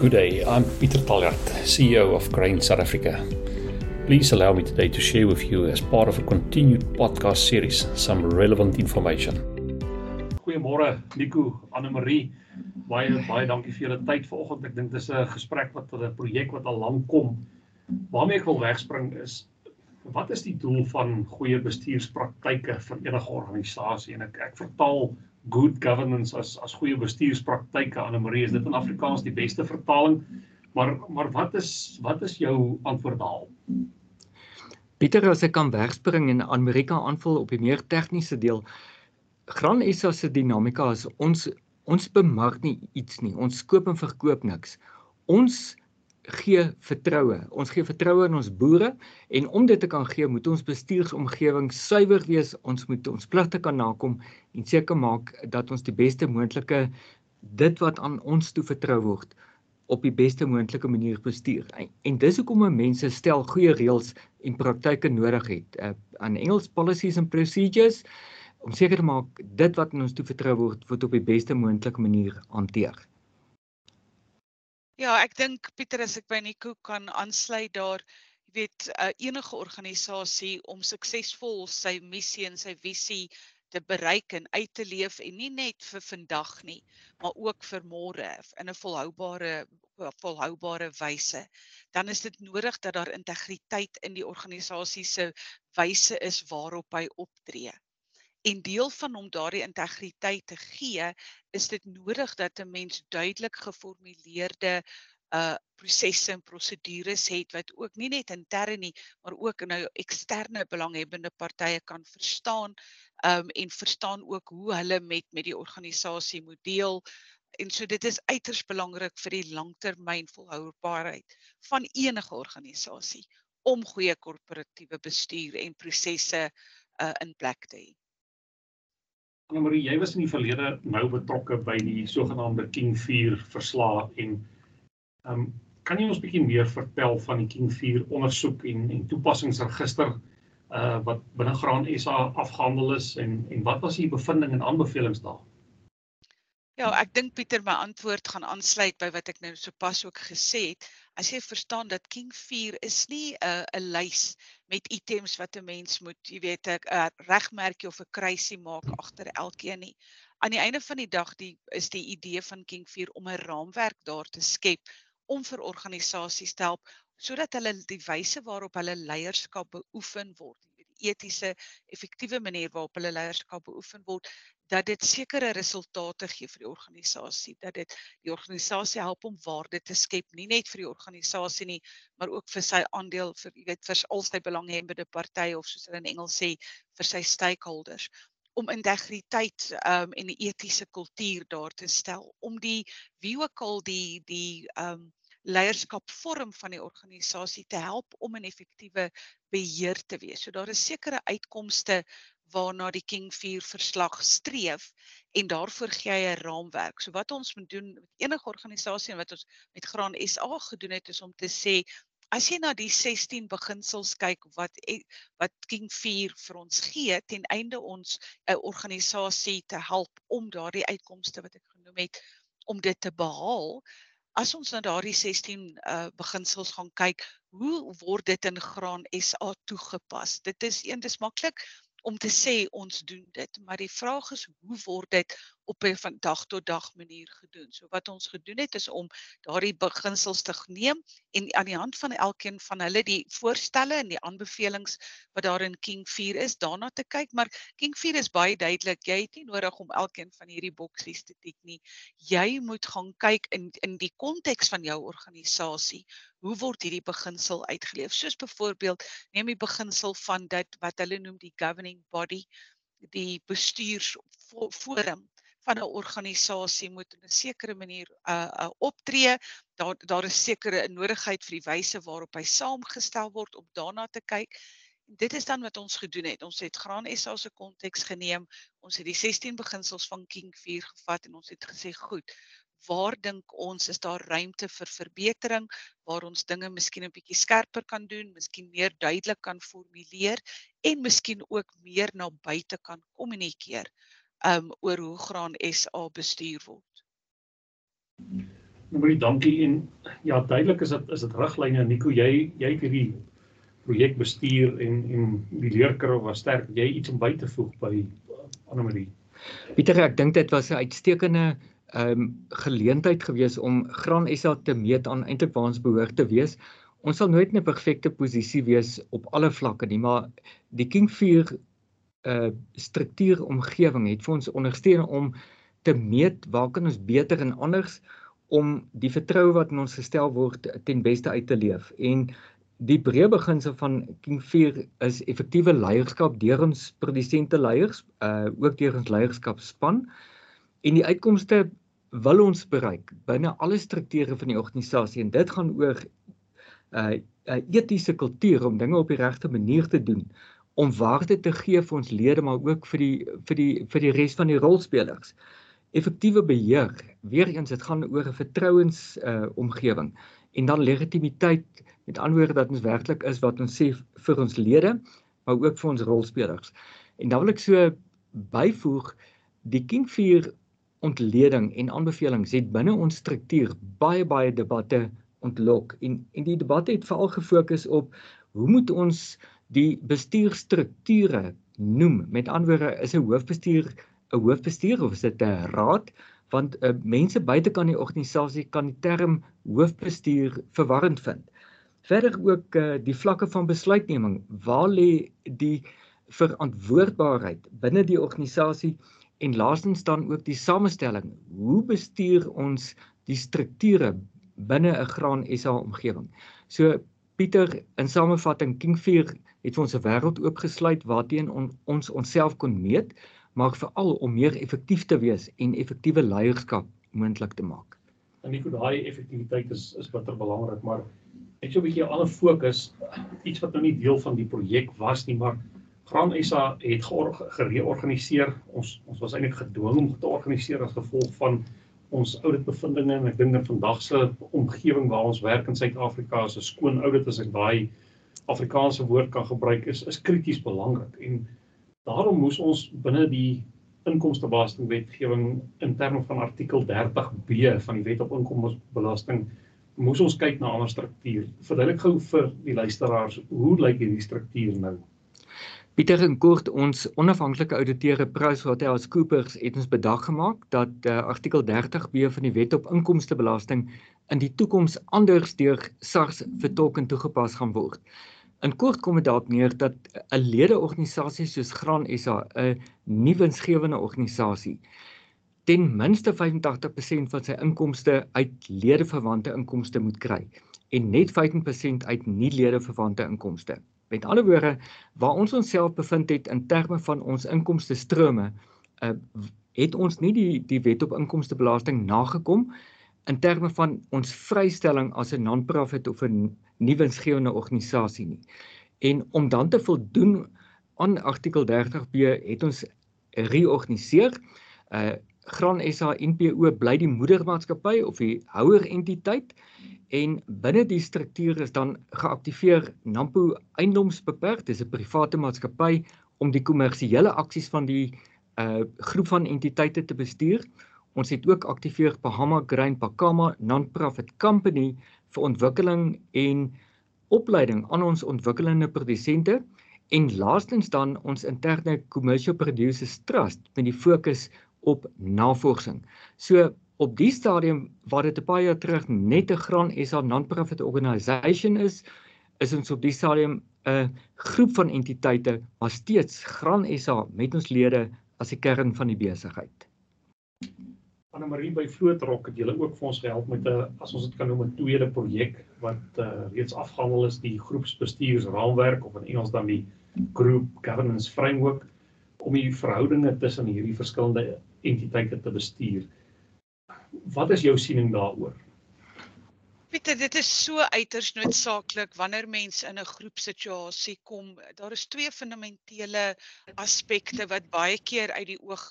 Good day. I'm Peter Taljaard, CEO of Grain South Africa. Please allow me today to share with you, as part of a continued podcast series, some relevant information. Goeiemôre, Nico, Anne Marie. Baie baie dankie vir julle tyd vanoggend. Ek dink dis 'n gesprek wat 'n projek wat al lank kom. Waarmee ek wil wegspring is wat is die doel van goeie bestuurspraktyke vir enige organisasie? En ek ek vertaal good governance as as goeie bestuurspraktyke Anne Marie is dit in Afrikaans die beste vertaling. Maar maar wat is wat is jou antwoord daal Pieter as ek kan wegspring en Amerika aanvul op die meer tegniese deel Gran SA se dinamika is ons ons bemark nie iets nie. Ons koop en verkoop niks. Ons gee vertroue. Ons gee vertroue in ons boere en om dit te kan gee, moet ons bestuursomgewing suiwer wees. Ons moet ons pligte kan nakom en seker maak dat ons die beste moontlike dit wat aan ons toe vertrou word op die beste moontlike manier bestuur. En, en dis hoekom mense stel goeie reëls en praktyke nodig het. Uh, aan Engels policies and procedures om seker te maak dit wat aan ons toe vertrou word word op die beste moontlike manier hanteer. Ja, ek dink Pieter as ek by Nico kan aansluit daar, jy weet, uh, enige organisasie om suksesvol sy missie en sy visie te bereik en uit te leef en nie net vir vandag nie, maar ook vir môre in 'n volhoubare volhoubare wyse, dan is dit nodig dat daar integriteit in die organisasie se wyse is waarop hy optree. En deel van om daardie integriteit te gee, is dit nodig dat 'n mens duidelik geformuleerde uh prosesse en prosedures het wat ook nie net intern nie, maar ook nou eksterne belanghebbende partye kan verstaan um en verstaan ook hoe hulle met met die organisasie moet deel. En so dit is uiters belangrik vir die langtermyn volhoubaarheid van enige organisasie om goeie korporatiewe bestuur en prosesse uh in plek te hê. Anne Marie, jy was in die verlede nou betrokke by die sogenaamde King 4 verslae en ehm um, kan jy ons bietjie meer vertel van die King 4 ondersoek en en toepassingsregister uh wat binne Graan SA afgehandel is en en wat was die bevindinge en aanbevelings daar? Ja, ek dink Pieter my antwoord gaan aansluit by wat ek nou sopas ook gesê het. As jy verstaan dat King 4 is nie 'n uh, 'n lys met items wat 'n mens moet, jy weet, 'n uh, regmerkie of 'n kruisie maak agter elkeen nie. Aan die einde van die dag die is die idee van King 4 om 'n raamwerk daar te skep om vir organisasies te help sodat hulle die wyse waarop hulle leierskap beoefen word, die etiese, effektiewe manier waarop hulle leierskap beoefen word, dat dit sekere resultate gee vir die organisasie, dat dit die organisasie help om waarde te skep, nie net vir die organisasie nie, maar ook vir sy aandeel vir jy weet vir al sy belanghebbende partye of soos hulle in Engels sê, vir sy stakeholders om integriteit um en 'n etiese kultuur daar te stel om die wie ook al die die um leierskap vorm van die organisasie te help om 'n effektiewe beheer te wees. So daar is sekere uitkomste waarna die King 4 verslag streef en daarvoor gee hy 'n raamwerk. So wat ons moet doen met enige organisasie en wat ons met Graan SA gedoen het is om te sê as jy na die 16 beginsels kyk wat e, wat King 4 vir ons gee ten einde ons 'n organisasie te help om daardie uitkomste wat ek genoem het om dit te behaal. As ons na daardie 16 uh beginsels gaan kyk, hoe word dit in Graan SA toegepas? Dit is een dis maklik om te sê ons doen dit, maar die vraag is hoe word dit op 'n van dag tot dag manier gedoen. So wat ons gedoen het is om daardie beginsels te neem en aan die hand van elkeen van hulle die voorstelle en die aanbevelings wat daar in King 4 is, daarna te kyk, maar King 4 is baie duidelik. Jy het nie nodig om elkeen van hierdie boksies te tik nie. Jy moet gaan kyk in in die konteks van jou organisasie. Hoe word hierdie beginsel uitgeleef? Soos byvoorbeeld, neem die beginsel van dit wat hulle noem die governing body, die bestuursforum van 'n organisasie moet in 'n sekere manier uh, uh optree. Daar daar is sekere nodigheid vir die wyse waarop hy saamgestel word om daarna te kyk. Dit is dan wat ons gedoen het. Ons het Graan SA se konteks geneem. Ons het die 16 beginsels van King 4 gevat en ons het gesê, "Goed, waar dink ons is daar ruimte vir verbetering waar ons dinge miskien 'n bietjie skerper kan doen, miskien meer duidelik kan formuleer en miskien ook meer na buite kan kommunikeer." Um oor hoe graan SA bestuur word. Nou baie dankie en ja, duidelik is dit is dit riglyne Nico, jy jy het hierdie projek bestuur en en die leerkurwe was sterk. Jy iets om by te voeg by Anna Marie. Pieter, ek dink dit was 'n uitstekende ehm um, geleentheid gewees om Gran SA te meet aan eintlik waar ons behoort te wees. Ons sal nooit in 'n perfekte posisie wees op alle vlakke nie, maar die King 4 uh struktuur omgewing het vir ons ondersteun om te meet waar kan ons beter en anders om die vertroue wat in ons gestel word ten beste uit te leef. En die breë beginsel van King 4 is effektiewe leierskap deur ons produsente leiers, uh ook deur ons leierskapspan. En die uitkomste wil ons bereik binne alle strukture van die organisasie en dit gaan oor uh, 'n etiese kultuur om dinge op die regte manier te doen om waarde te gee vir ons lede maar ook vir die vir die vir die res van die rolspelers. Effektiewe beheer. Weereens dit gaan oor 'n vertrouens uh omgewing en dan legitimiteit met anderwoorde dat ons werklik is wat ons sê vir ons lede maar ook vir ons rolspelers. En dan wil ek so byvoeg die 4 ontleding en aanbevelings het binne ons struktuur baie baie debatte ontlok en en die debatte het veral gefokus op hoe moet ons die bestuurstrukture noem. Met ander woorde is 'n hoofbestuur 'n hoofbestuur of is dit 'n raad? Want uh, mense buitekant die organisasie kan die term hoofbestuur verwarrend vind. Verder ook uh, die vlakke van besluitneming. Waar lê die verantwoordbaarheid binne die organisasie en laastens dan ook die samestelling. Hoe bestuur ons die strukture binne 'n Graan SA omgewing? So Pieter, in samevatting King 4 het ons 'n wêreld oopgesluit waarteen on, ons onsself kon meet, maar veral om meer effektief te wees en effektiewe leierskap moontlik te maak. En ek glo daai effektiwiteit is is bitter belangrik, maar ek sou 'n bietjie 'n ander fokus, iets wat nou nie deel van die projek was nie, maar Graan SA het gereorganiseer. Ons ons was eintlik gedwing om te organiseer as gevolg van ons audit bevindinge en ek dink dat vandag se omgewing waar ons werk in Suid-Afrika is 'n skoon audit as ek daai Afrikaanse woord kan gebruik is is krities belangrik en daarom moes ons binne die inkomstebelastingwetgewing in terme van artikel 30B van die Wet op Inkomstebelasting moes ons kyk na 'n ander struktuur. Verduidelik gou vir die luisteraars hoe lyk hierdie struktuur nou? Pieter en kort ons onafhanklike ouditeur PricewaterhouseCoopers het ons bedag gemaak dat uh, artikel 30B van die Wet op Inkomstebelasting in die toekoms anders deur SARS vertolk en toegepas gaan word. In kort kom dit daarop neer dat 'n ledeorganisasie soos Graan SA 'n nie winsgewende organisasie ten minste 85% van sy inkomste uit ledeverwante inkomste moet kry en net 15% uit nie ledeverwante inkomste. Met ander woorde, waar ons onsself bevind het in terme van ons inkomste strome, uh, het ons nie die die wet op inkomstebelasting nagekom in terme van ons vrystelling as 'n non-profit of 'n nie winsgewende organisasie nie. En om dan te voldoen aan artikel 30B het ons reorganiseer. Uh Gran SA NPO bly die moedermaatskappy of die houer entiteit en binne die struktuur is dan geaktiveer Nampo Eiendomsbeperk, dis 'n private maatskappy om die kommersiële aksies van die uh groep van entiteite te bestuur. Ons het ook aktiveer Bahama Grain Pakama Non-Profit Company vir ontwikkeling en opleiding aan ons ontwikkelende produsente en laastens dan ons interne Commercial Producers Trust met die fokus op navorsing. So op die stadium waar dit 'n paar jaar terug net 'n Graan SA non-profit organisation is, is ons op die stadium 'n groep van entiteite, maar steeds Graan SA met ons lede as die kern van die besigheid. Anna Marie by Vlootrok het julle ook vir ons gehelp met 'n as ons dit kan noem 'n tweede projek wat uh, reeds afgehandel is die groepsbestuursraamwerk of in Engels dan die group governance framework om die verhoudinge tussen hierdie verskillende entiteite te bestuur. Wat is jou siening daaroor? Pieter, dit is so uiters noodsaaklik wanneer mense in 'n groepsituasie kom. Daar is twee fundamentele aspekte wat baie keer uit die oog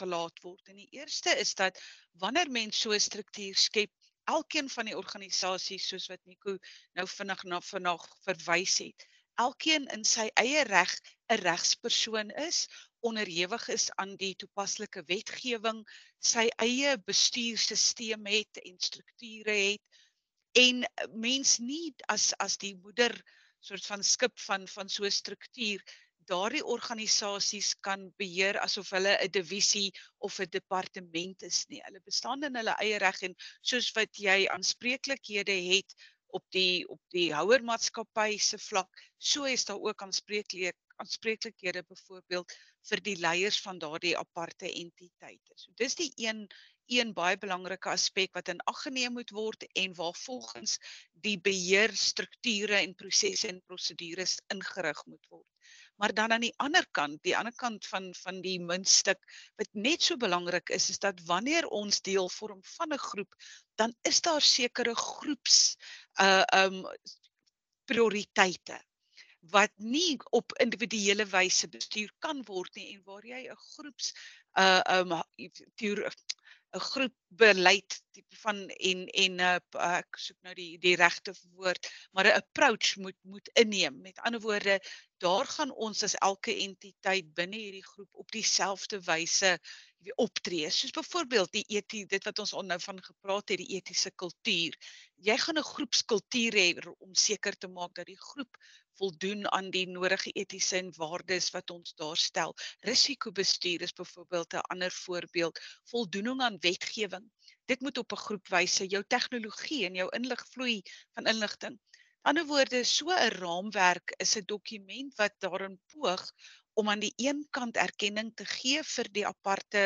gelaat word. En die eerste is dat wanneer mens so 'n struktuur skep, elkeen van die organisasies soos wat Nico nou vinnig na vanaand verwys het, elkeen in sy eie reg 'n regspersoon is onderhewig is aan die toepaslike wetgewing, sy eie bestuurstelsel het en strukture het en mens nie as as die moeder soort van skip van van so 'n struktuur daardie organisasies kan beheer asof hulle 'n divisie of 'n departement is nie. Hulle bestaan in hulle eie reg en soos wat jy aanspreeklikhede het op die op die houermaatskappy se vlak, so is daar ook aanspreeklik aanspreeklikhede byvoorbeeld vir die leiers van daardie aparte entiteite. So dis die een een baie belangrike aspek wat in ag geneem moet word en waar volgens die beheer strukture en prosesse en prosedures ingerig moet word. Maar dan aan die ander kant, die ander kant van van die muntstuk wat net so belangrik is, is dat wanneer ons deel vorm van 'n groep, dan is daar sekere groeps uh um prioriteite wat nie op individuele wyse bestuur kan word nie en waar jy 'n groeps uh um 'n groep beleid tipe van en en 'n uh, ek soek nou die die regte woord, maar 'n approach moet moet inneem. Met ander woorde, daar gaan ons as elke entiteit binne hierdie groep op dieselfde wyse optree. Soos byvoorbeeld die etie dit wat ons nou van gepraat het, die etiese kultuur. Jy gaan 'n groepskultuur hê om seker te maak dat die groep voldoen aan die nodige etiese en waardes wat ons daar stel. Risikobestuur is byvoorbeeld 'n ander voorbeeld. Voldoening aan wetgewing. Dit moet op 'n groepwyse jou tegnologie en jou inligvloei van inligting. Die ander woorde, so 'n raamwerk is 'n dokument wat daarin poog om aan die een kant erkenning te gee vir die aparte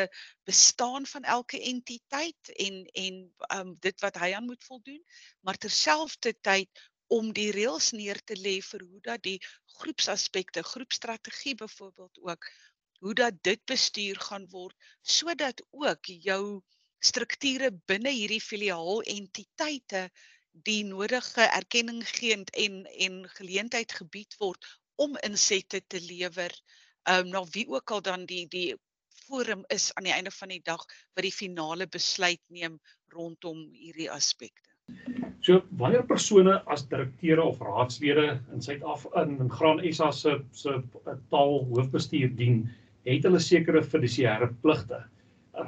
bestaan van elke entiteit en en um, dit wat hy aan moet voldoen, maar terselfdertyd om die reëls neer te lê vir hoe dat die groepsaspekte, groepstrategie byvoorbeeld ook hoe dat dit bestuur gaan word sodat ook jou strukture binne hierdie filiaal entiteite die nodige erkenning gee en en geleentheid gebied word om insette te lewer um, na wie ook al dan die die forum is aan die einde van die dag wat die finale besluit neem rondom hierdie aspekte. So wanneer persone as direkteure of raadslede in Suid-Af in Graan SA se se taal hoofbestuur dien, het hulle sekere fidusiëre pligte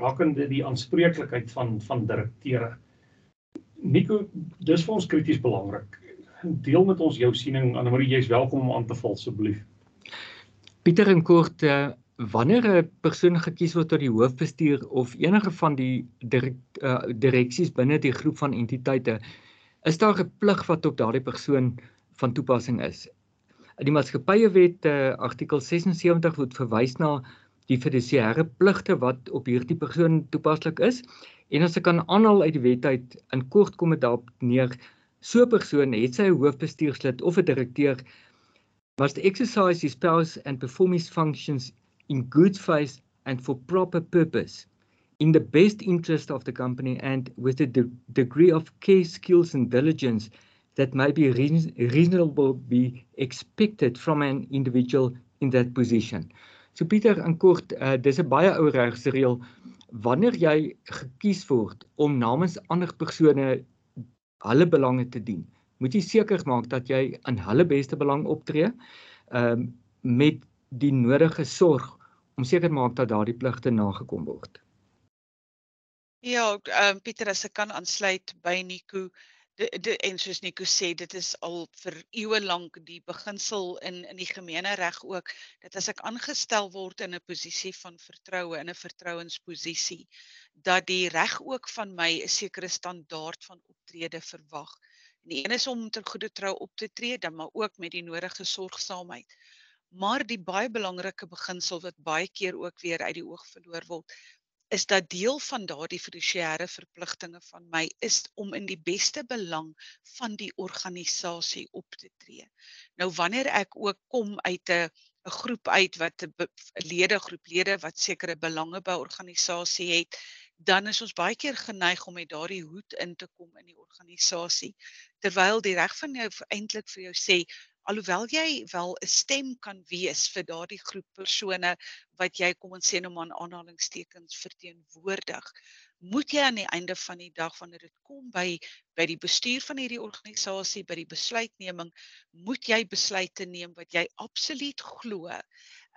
rakende die aanspreeklikheid van van direkteure. Nico, dis vir ons krities belangrik. Deel met ons jou siening, Annelie, jy's welkom om aan te val asseblief. Pieter en kort uh, wanneer 'n persoon gekies word tot die hoofbestuur of enige van die direk, uh, direksies binne die groep van entiteite is daar 'n plig wat op daardie persoon van toepassing is. Die maatskappye-wet uh, artikel 76 word verwys na die fidusiëre pligte wat op hierdie persoon toepaslik is en as ek kan aanhaal uit die wet uit in kort kom dit daarop neer so 'n persoon het sy hoofbestuurslid of 'n direkteur must exercise his powers and perform his functions in good faith and for proper purpose, in the best interest of the company and with a de degree of care, skills, and diligence that may be reason reasonable be expected from an individual in that position. So Pieter in kort, uh, dis 'n baie ou regsreël wanneer jy gekies word om namens ander persone hulle belange te dien moet jy seker maak dat jy in hulle beste belang optree ehm um, met die nodige sorg om seker maak dat daardie pligte nagekom word. Ja, ehm um, Pieter as ek kan aansluit by Nico de, de, en soos Nico sê dit is al vir eeue lank die beginsel in in die gemeenereg ook dat as ek aangestel word in 'n posisie van vertroue in 'n vertrouensposisie dat die reg ook van my 'n sekere standaard van optrede verwag. Die een is om ter goeie trou op te tree, dan maar ook met die nodige sorgsaamheid. Maar die baie belangrike beginsel wat baie keer ook weer uit die oog verloor word, is dat deel van daardie fidusiëre verpligtinge van my is om in die beste belang van die organisasie op te tree. Nou wanneer ek ook kom uit 'n 'n groep uit wat 'n lede groep lede wat sekere belange by organisasie het, dan is ons baie keer geneig om met daardie hoed in te kom in die organisasie terwyl die reg van jou eintlik vir jou sê alhoewel jy wel 'n stem kan wees vir daardie groep persone wat jy kom ons sê nou maar aanhalingstekens verteenwoordig moet jy aan die einde van die dag wanneer dit kom by by die bestuur van hierdie organisasie by die besluitneming moet jy besluite neem wat jy absoluut glo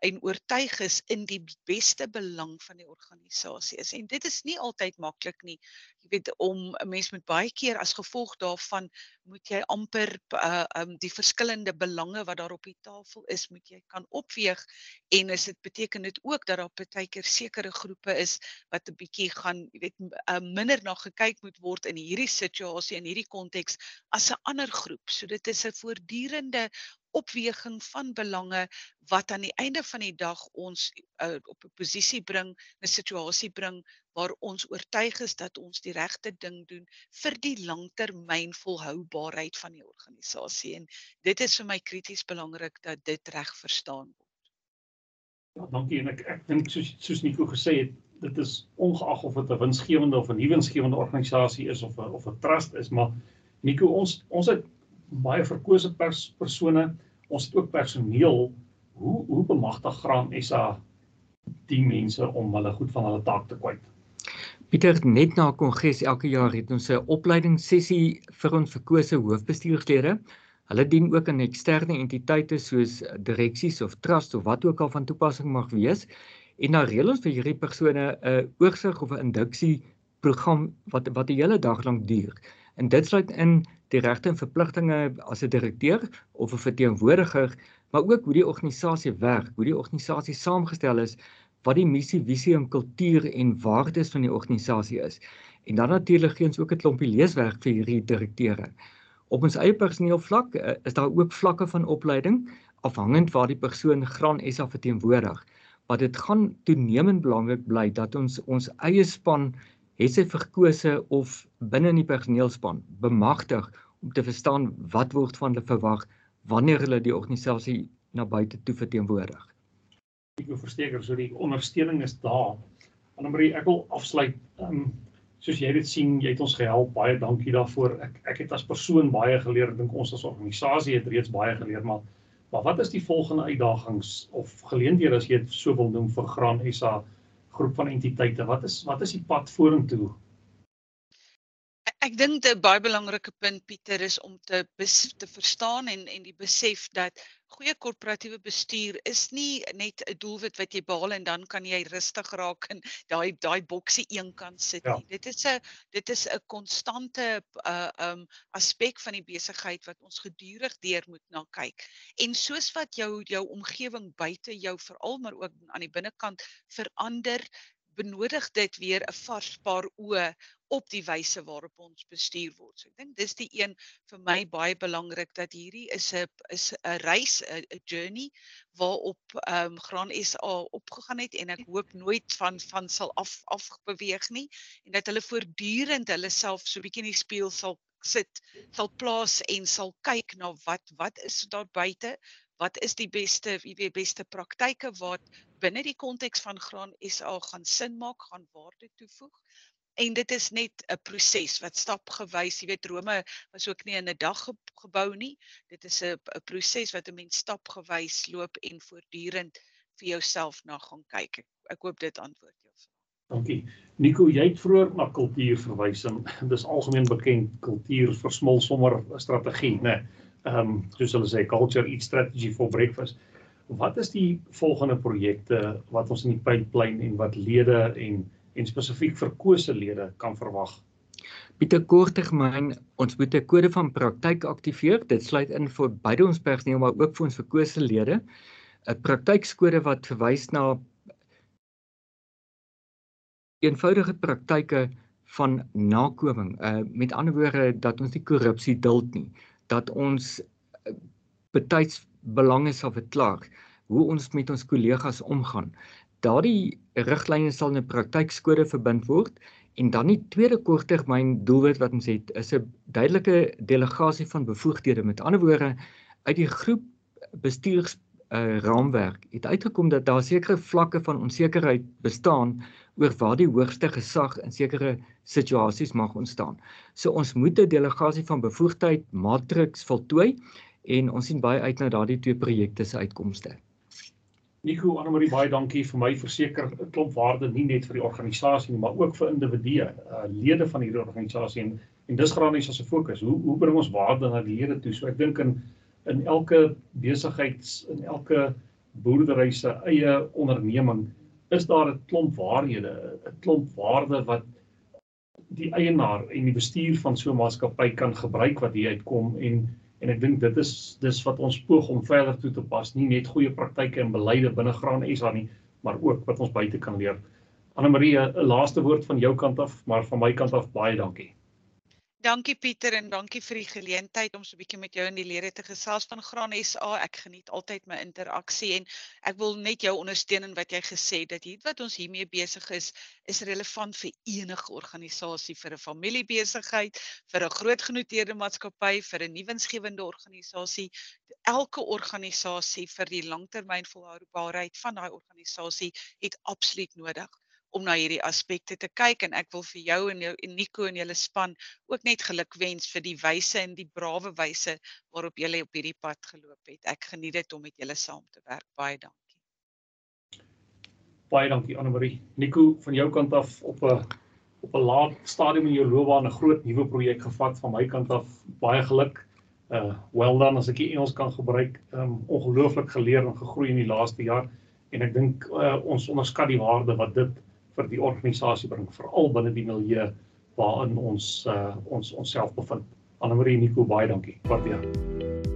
en oortuig is in die beste belang van die organisasie is. En dit is nie altyd maklik nie. Jy weet om 'n mens met baie keer as gevolg daarvan moet jy amper uh um die verskillende belange wat daar op die tafel is, moet jy kan opweeg en is dit beteken dit ook dat daar baie keer sekere groepe is wat 'n bietjie gaan, jy weet, uh, minder na gekyk moet word in hierdie situasie en hierdie konteks as 'n ander groep. So dit is 'n voortdurende opweging van belange wat aan die einde van die dag ons uh, op 'n posisie bring, 'n situasie bring waar ons oortuig is dat ons die regte ding doen vir die langtermyn volhoubaarheid van die organisasie en dit is vir my krities belangrik dat dit reg verstaan word. Ja, dankie en ek ek dink soos soos Nico gesê het, dit is ongeag of dit 'n winsgewende of 'n nie winsgewende organisasie is of 'n of 'n trust is, maar Nico ons ons het baie verkose pers, persone, ons het ook personeel. Hoe hoe bemagtig Graan SA die mense om hulle goed van hulle taak te kwyt? Pieter net na kongres elke jaar het ons 'n opleidingssessie vir ons verkose hoofbestuurslede. Hulle dien ook aan eksterne entiteite soos direksies of trusts of wat ook al van toepassing mag wees. En dan reël ons vir hierdie persone 'n oorsig of 'n induksie program wat wat 'n hele dag lank duur. En dit sluit in die regte en verpligtinge as 'n direkteur of 'n verteenwoordiger, maar ook hoe die organisasie werk, hoe die organisasie saamgestel is, wat die missie, visie en kultuur en waardes van die organisasie is. En dan natuurlik gee ons ook 'n klompie leeswerk vir hierdie direkteure. Op ons eie personeelvlak eh, is daar ook vlakke van opleiding afhangend waar die persoon Gran SA verteenwoordig. Maar dit gaan toenemend belangrik bly dat ons ons eie span het sy verkose of binne in die personeelspan bemagtig om te verstaan wat word van hulle verwag wanneer hulle die organisasie na buite toe verteenwoordig. Ek wil verseker so die ondersteuning is daar. Annelie, ek wil afsluit. Ehm um, soos jy dit sien, jy het ons gehelp. Baie dankie daarvoor. Ek ek het as persoon baie geleer. Ek dink ons as organisasie het reeds baie geleer, maar maar wat is die volgende uitdagings of geleenthede as jy dit so wil noem vir Graan SA groep van entiteite. Wat is wat is die pad vorentoe? Ek dink 'n baie belangrike punt Pieter is om te te verstaan en en die besef dat goeie korporatiewe bestuur is nie net 'n doelwit wat jy behaal en dan kan jy rustig raak en daai daai boksie een kant sit ja. nie. Dit is 'n dit is 'n konstante uh um aspek van die besigheid wat ons gedurig deur moet na kyk. En soos wat jou jou omgewing buite jou veral maar ook aan die binnekant verander, benodig dit weer 'n vars paar oë op die wyse waarop ons bestuur word. So ek dink dis die een vir my baie belangrik dat hierdie is 'n is 'n reis, 'n journey waarop ehm um, Graan SA opgegaan het en ek hoop nooit van van sal af af beweeg nie en dat hulle voortdurend hulle self so bietjie in die spieël sal sit, sal plaas en sal kyk na wat wat is daar buite wat is die beste wie weet beste praktyke wat binne die konteks van Graan SA gaan sin maak, gaan waarde toevoeg. En dit is net 'n proses wat stapgewys, jy weet Rome was ook nie in 'n dag gebou nie. Dit is 'n 'n proses wat 'n mens stapgewys loop en voortdurend vir jouself na gaan kyk. Ek, ek hoop dit antwoord jou vraag. Dankie. Nico, jy het vroeër na kultuur verwys en dis algemeen bekend kultuur versmol sommer 'n strategie, né? Nee ehm um, soos hulle sê culture eat strategy for breakfast. Wat is die volgende projekte wat ons in die pipeline en wat lede en en spesifiek verkose lede kan verwag? Pieter korttermyn ons moet 'n kode van praktyk aktiveer. Dit sluit in vir beide ons personeel maar ook vir ons verkose lede. 'n Praktykskode wat verwys na eenvoudige praktyke van nakoming. Uh met ander woorde dat ons nie korrupsie duld nie dat ons eh, betyds belange sal verklaar hoe ons met ons kollegas omgaan. Daardie riglyne sal in 'n praktykskode verbind word en dan die tweede korttermyn doelwit wat ons het is 'n duidelike delegasie van bevoegdhede. Met ander woorde, uit die groep bestuurs uh, raamwerk het uitgekom dat daar sekere vlakke van onsekerheid bestaan oor waar die hoogste gesag in sekere situasies mag ontstaan. So ons moet 'n delegasie van bevoegdheid matriks voltooi en ons sien baie uit na daardie twee projekte se uitkomste. Nico Annelie baie dankie vir my verseker 'n klomp waarde nie net vir die organisasie nie, maar ook vir individue, uh, lede van hierdie organisasie en en dis granies as 'n fokus. Hoe hoe bring ons waarde na die lede toe? So ek dink in in elke besigheids in elke boerdery se eie onderneming is daar 'n klomp waarhede, 'n klomp waarde wat die eienaar en die bestuur van so 'n maatskappy kan gebruik wat hier uitkom en en ek dink dit is dis wat ons poog om verder toe te pas, nie net goeie praktyke en beleide binne Graan SA nie, maar ook wat ons buite kan leer. Anne Marie, 'n laaste woord van jou kant af, maar van my kant af baie dankie. Dankie Pieter en dankie vir die geleentheid om so 'n bietjie met jou en die lede te gesels van Graan SA. Ek geniet altyd my interaksie en ek wil net jou ondersteun in wat jy gesê het dat hier wat ons hiermee besig is is relevant vir enige organisasie, vir 'n familiebesigheid, vir 'n groot genoteerde maatskappy, vir 'n nuwensgewende organisasie, elke organisasie vir die langtermyn volhoubaarheid van daai organisasie het absoluut nodig om na hierdie aspekte te kyk en ek wil vir jou en jou en Nico en julle span ook net gelukwens vir die wyse en die brawe wyse waarop julle op hierdie pad geloop het. Ek geniet dit om met julle saam te werk. Baie dankie. Baie dankie Anne Marie. Nico, van jou kant af op 'n op 'n laat stadium in jou loopbaan 'n groot nuwe projek gevat van my kant af. Baie geluk. Uh well done as ek die Engels kan gebruik. Um ongelooflik geleer en gegroei in die laaste jaar en ek dink uh, ons onderskat die waarde wat dit vir die organisasie bring veral binne die milieu waarin ons uh, ons onsself bevind. Anne Marie Nico baie dankie. Waardeer.